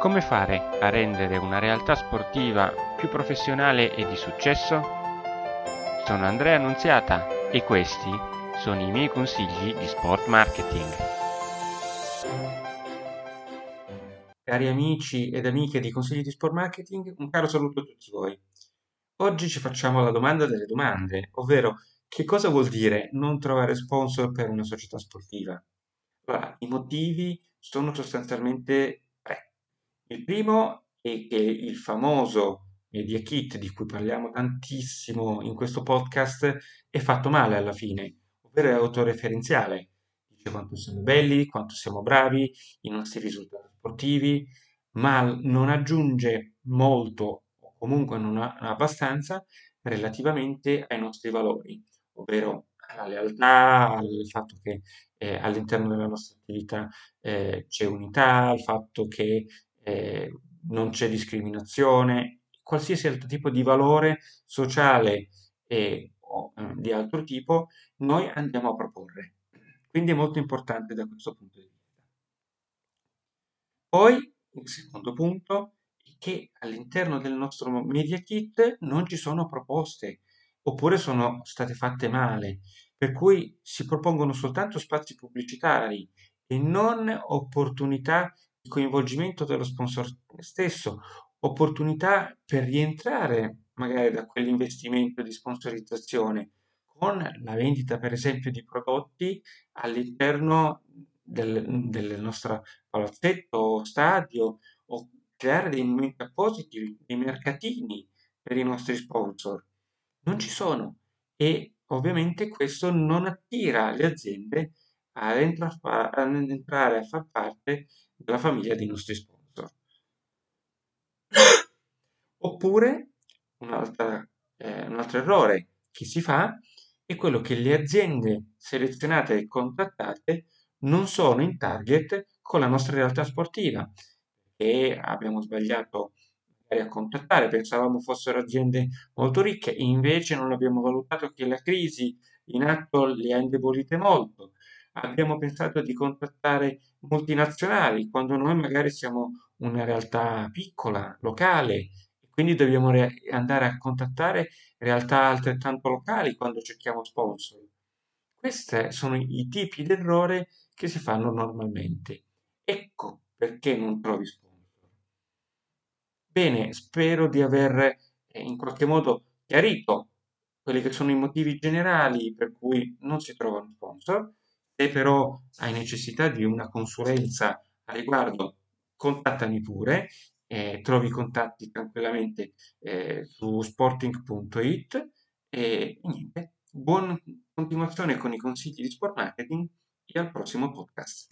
Come fare a rendere una realtà sportiva più professionale e di successo? Sono Andrea Annunziata e questi sono i miei consigli di sport marketing. Cari amici ed amiche di Consigli di Sport Marketing, un caro saluto a tutti voi. Oggi ci facciamo la domanda delle domande, ovvero che cosa vuol dire non trovare sponsor per una società sportiva? Allora, i motivi sono sostanzialmente primo è che il famoso Media Kit di cui parliamo tantissimo in questo podcast è fatto male alla fine, ovvero è autoreferenziale. Dice quanto siamo belli, quanto siamo bravi, i nostri risultati sportivi, ma non aggiunge molto o comunque non abbastanza relativamente ai nostri valori, ovvero alla lealtà, al fatto che eh, all'interno della nostra attività eh, c'è unità, al fatto che eh, non c'è discriminazione, qualsiasi altro tipo di valore sociale e o eh, di altro tipo, noi andiamo a proporre. Quindi è molto importante da questo punto di vista. Poi, il secondo punto è che all'interno del nostro Media Kit non ci sono proposte, oppure sono state fatte male, per cui si propongono soltanto spazi pubblicitari e non opportunità coinvolgimento dello sponsor stesso, opportunità per rientrare magari da quell'investimento di sponsorizzazione con la vendita per esempio di prodotti all'interno del, del nostro palazzetto o stadio o creare dei momenti appositi, dei mercatini per i nostri sponsor. Non ci sono e ovviamente questo non attira le aziende ad, entra- ad entrare a far parte della famiglia dei nostri sponsor. Oppure eh, un altro errore che si fa è quello che le aziende selezionate e contattate non sono in target con la nostra realtà sportiva e abbiamo sbagliato a contattare, pensavamo fossero aziende molto ricche, invece non abbiamo valutato che la crisi in atto le ha indebolite molto. Abbiamo pensato di contattare multinazionali quando noi magari siamo una realtà piccola, locale, quindi dobbiamo re- andare a contattare realtà altrettanto locali quando cerchiamo sponsor. Questi sono i tipi di errore che si fanno normalmente. Ecco perché non trovi sponsor. Bene, spero di aver eh, in qualche modo chiarito quelli che sono i motivi generali per cui non si trovano sponsor. Se però hai necessità di una consulenza a riguardo, contattami pure, eh, trovi i contatti tranquillamente eh, su sporting.it e niente, buona continuazione con i consigli di sport marketing e al prossimo podcast.